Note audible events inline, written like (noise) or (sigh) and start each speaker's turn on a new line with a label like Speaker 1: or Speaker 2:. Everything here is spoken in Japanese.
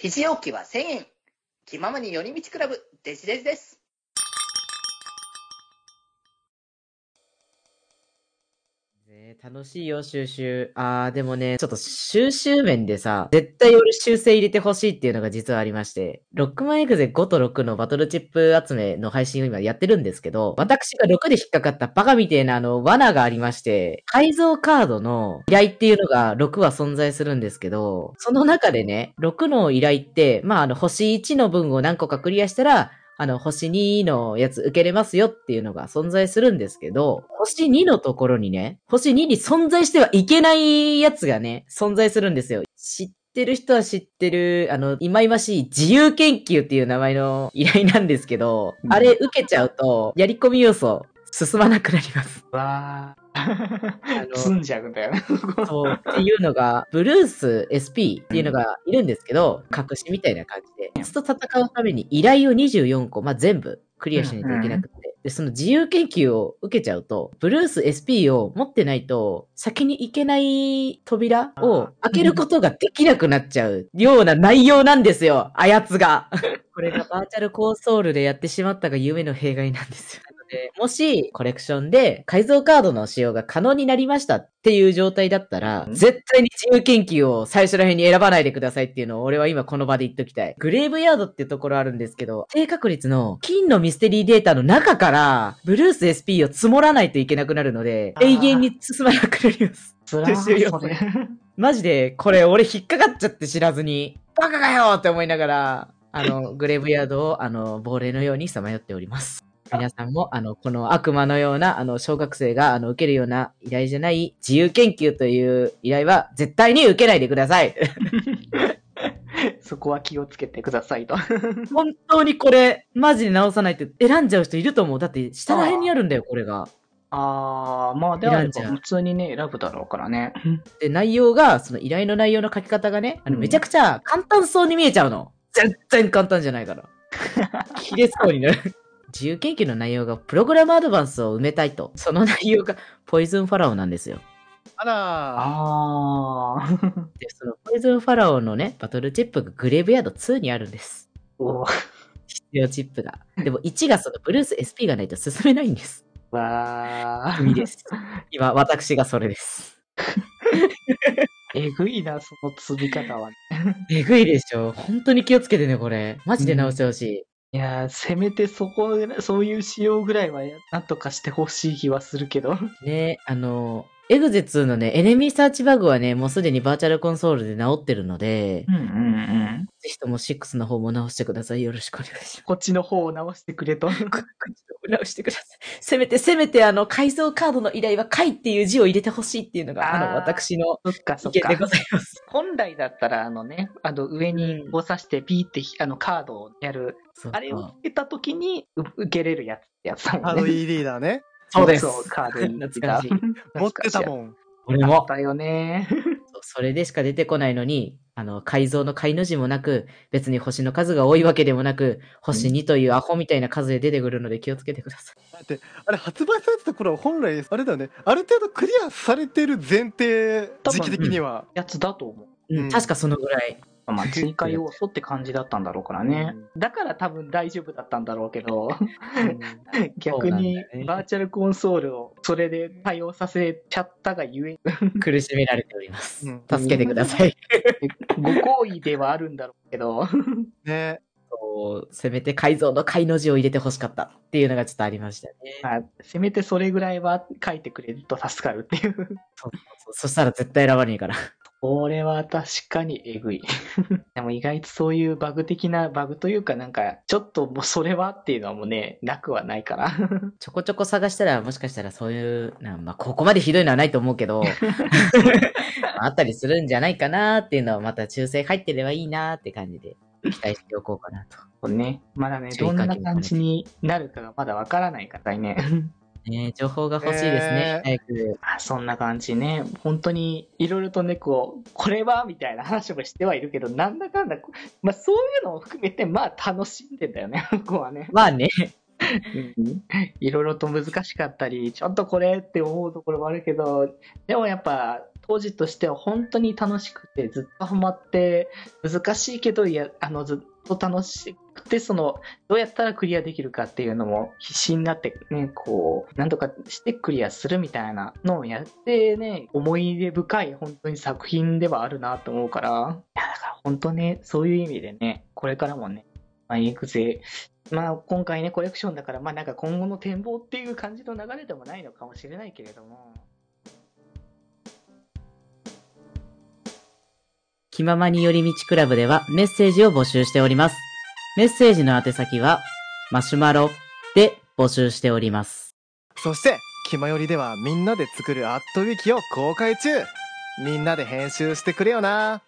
Speaker 1: 肘置きは1000円。気ままに寄り道クラブ、デジデジです。
Speaker 2: 楽しいよ、収集。あー、でもね、ちょっと収集面でさ、絶対俺修正入れてほしいっていうのが実はありまして、ロックマンエグゼ5と6のバトルチップ集めの配信を今やってるんですけど、私が6で引っかかったバカみてえなあの罠がありまして、改造カードの依頼っていうのが6は存在するんですけど、その中でね、6の依頼って、まああの星1の分を何個かクリアしたら、あの、星2のやつ受けれますよっていうのが存在するんですけど、星2のところにね、星2に存在してはいけないやつがね、存在するんですよ。知ってる人は知ってる、あの、いまいましい自由研究っていう名前の依頼なんですけど、
Speaker 3: うん
Speaker 2: あれ受けちゃうと、やり込み要素進まなくなります。
Speaker 3: わ
Speaker 2: あ
Speaker 3: ー。
Speaker 2: の
Speaker 3: 積んじゃうんだよね。
Speaker 2: そう、っていうのが、ブルース SP っていうのがいるんですけど、隠しみたいな感じで、いつと戦うために依頼を24個、まあ、全部クリアしないといけなくて、で、その自由研究を受けちゃうと、ブルース SP を持ってないと、先に行けない扉を開けることができなくなっちゃうような内容なんですよ、あやつが。(laughs) これがバーチャルコンソールでやってしまったが夢の弊害なんですよ。でもし、コレクションで改造カードの使用が可能になりましたっていう状態だったら、
Speaker 3: うん？
Speaker 2: 絶対に自由研究を最初ら辺に選ばないでくださいっていうのを俺は今この場で言っときたい。グレーブヤードっていうところあるんですけど、低確率の金のミステリーデータの中から、ブルース SP を積もらないといけなくなるので、永遠に進まなくなります。
Speaker 3: つら
Speaker 2: 収容
Speaker 3: ーそれ。(laughs)
Speaker 2: マジで、これ俺引っかかっちゃって知らずに、バカかよって思いながら、あの、グレーブヤードを、あの、亡霊のようにさまよっております。皆さんも、あの、この悪魔のような、あの、小学生が、あの、受けるような依頼じゃない自由研究という依頼は、絶対に受けないでください。(laughs)
Speaker 3: そこは気をつけてくださいと。(laughs)
Speaker 2: 本当にこれ、マジで直さないと選んじゃう人いると思う。だって、下ら辺にあるんだよ、これが。
Speaker 3: あー、まあであれ
Speaker 2: 選んじゃう
Speaker 3: ば普通にね、選ぶだろうからね。(laughs)
Speaker 2: で、内容が、その依頼の内容の書き方がね、あの、
Speaker 3: うん
Speaker 2: めちゃくちゃ簡単そうに見えちゃうの。全然簡単じゃないから。切れそうになる。自由研究の内容がプログラムアドバンスを埋めたいと。その内容がポイズンファラオなんですよ。
Speaker 4: あら
Speaker 3: あー。
Speaker 2: で、そのポイズンファラオのね、バトルチップがグレーブヤード2にあるんです。
Speaker 3: お
Speaker 2: 必要チップが。でも1がそのブルース SP がないと進めないんです。
Speaker 3: わー。
Speaker 2: 意味です。今、私がそれです。
Speaker 3: えぐいな、その積み方は。
Speaker 2: えぐいでしょ。本当に気をつけてね、これ。マジで直してほしい。
Speaker 3: いやー、せめてそこ、そういう仕様ぐらいはなんとかしてほしい気はするけど。
Speaker 2: ね、あの、エグゼ2のね、エネミーサーチバグはね、もうすでにバーチャルコンソールで直ってるので、
Speaker 3: うんうんうん。
Speaker 2: ぜひとも6の方も直してください。よろしくお願いします。
Speaker 3: こっちの方を直してくれと。
Speaker 2: 直してください。せめて、せめて、あの、改造カードの依頼は、回っていう字を入れてほしいっていうのが、あの、私の意見でご。ざいます。
Speaker 3: 本来だったら、あのね、あの上にこう刺してピーってひあのカードをやる、
Speaker 2: そう
Speaker 3: あれをつけた時にう受けれるやつってやつだもんね。
Speaker 4: ハード E リーダーね。
Speaker 2: そうです。
Speaker 3: そう、カードいい
Speaker 2: 懐かしい。
Speaker 4: 持ってた
Speaker 3: ん。
Speaker 4: もん。
Speaker 2: 俺も。
Speaker 3: だよね。
Speaker 2: それでしか出てこないのに、あの、改造の改の字もなく、別に星の数が多いわけでもなく、星2というアホみたいな数で出てくるので気をつけてください。
Speaker 4: だって、あれ発売されてた頃は本来、あれだよね。ある程度クリアされてる前提、
Speaker 3: 多分
Speaker 4: 時期的には。
Speaker 3: やつだと思う。
Speaker 2: うん、
Speaker 4: うん
Speaker 2: 確かそのぐらい。
Speaker 3: まあ、(laughs) 追加要素って感じだったんだろうからね。
Speaker 4: う
Speaker 3: だから多分大丈夫だったんだろうけど、
Speaker 4: うん (laughs)
Speaker 3: 逆にバーチャルコンソールをそれで対応させちゃったがゆえ、(laughs)
Speaker 2: 苦しめられております。
Speaker 4: うん
Speaker 2: 助けてください。
Speaker 3: ご好意ではあるんだろうけど、
Speaker 4: ね
Speaker 2: そうせめて改造の改の字を入れてほしかったっていうのがちょっとありましたね。
Speaker 3: まあ、せめてそれぐらいは書いてくれると助かるっていう。
Speaker 2: そうそしたら絶対選ばねえから。
Speaker 3: これは確かにえぐい。(laughs) でも意外とそういうバグ的なバグというかなんか、ちょっともうそれはっていうのはもうね、なくはないから。(laughs)
Speaker 2: ちょこちょこ探したら、もしかしたらそういう、なまあ、ここまでひどいのはないと思うけど、(laughs) あったりするんじゃないかなっていうのは、また抽選入ってればいいなって感じで、期待しておこうかなと。
Speaker 3: ね。まだね、どんな感じになるかがまだわからないからね。
Speaker 2: ね情報が欲しいですね。早く。
Speaker 3: あそんな感じね。本当に、いろいろとね、これは？みたいな (laughs) 話もしてはいるけど、なんだかんだ、まあそういうのを含めて、まあ楽しんでんだよね、(laughs) ここはね。
Speaker 2: まあね、
Speaker 3: うんいろいろと難しかったり、ちょっとこれって思うところもあるけど、でもやっぱ、当時としては本当に楽しくて、ずっとハマって、難しいけど、いや、あの、ずっと楽しくて、その、どうやったらクリアできるかっていうのも必死になってね、こう、なんとかしてクリアするみたいなのをやってね、思い出深い本当に作品ではあるなと思うから、いや、だから本当ね、そういう意味でね、これからもね、まあ、エグゼ、まあ今回ね、コレクションだから、まあなんか今後の展望っていう感じの流れでもないのかもしれないけれども、
Speaker 2: 気ままに寄り道クラブではメッセージを募集しております。メッセージの宛先は、マシュマロで募集しております。
Speaker 4: そして、気まよりではみんなで作るアットウィキを公開中みんなで編集してくれよな